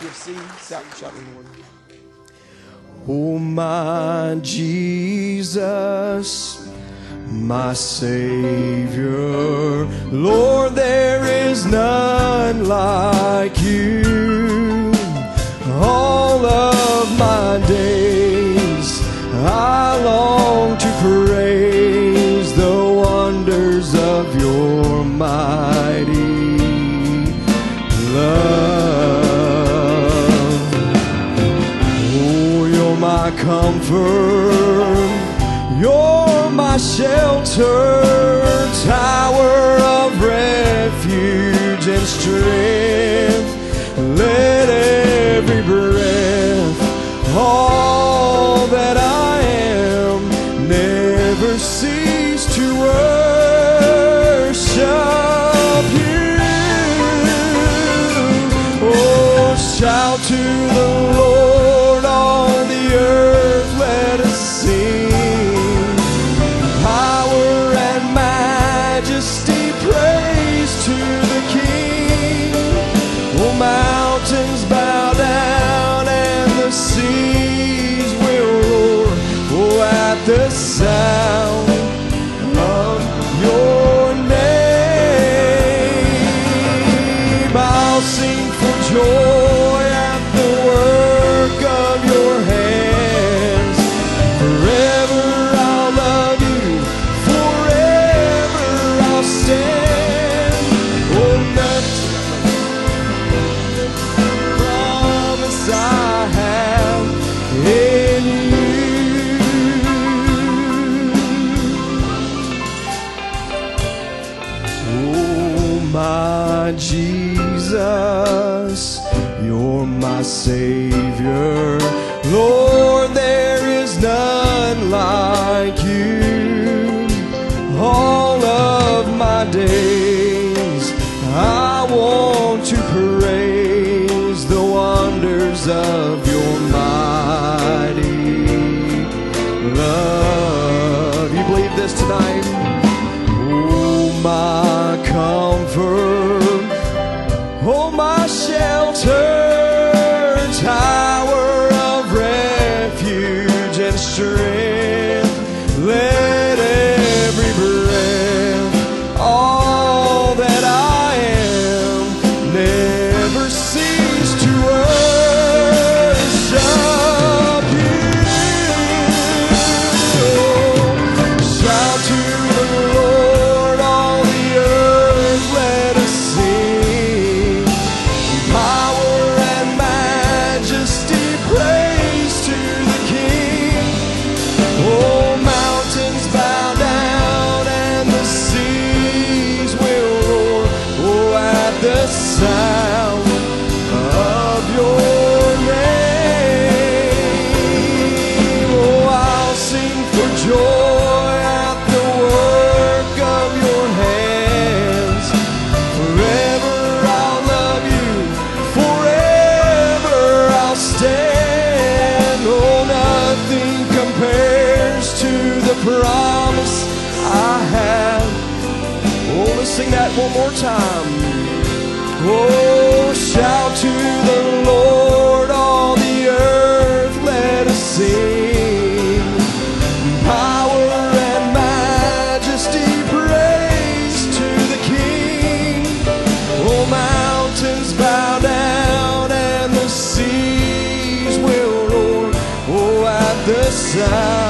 Give C, shout, one. Oh, my Jesus, my Savior, Lord, there is none like comfort. You're my shelter, tower of refuge and strength. Let every breath, all that I am, never cease to worship you. Oh, shout to the the sound of your name, I'll sing for joy my Jesus, you're my Savior. Lord, there is none like you. All of my days, I want to praise the wonders of your mighty love. You believe this tonight? Oh, my tower sing that one more time. Oh, shout to the Lord, all the earth, let us sing. Power and majesty, praise to the King. Oh, mountains bow down and the seas will roar. Oh, at the sound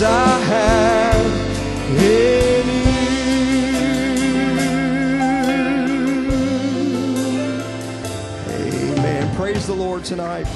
I have in you. Amen. Praise the Lord tonight.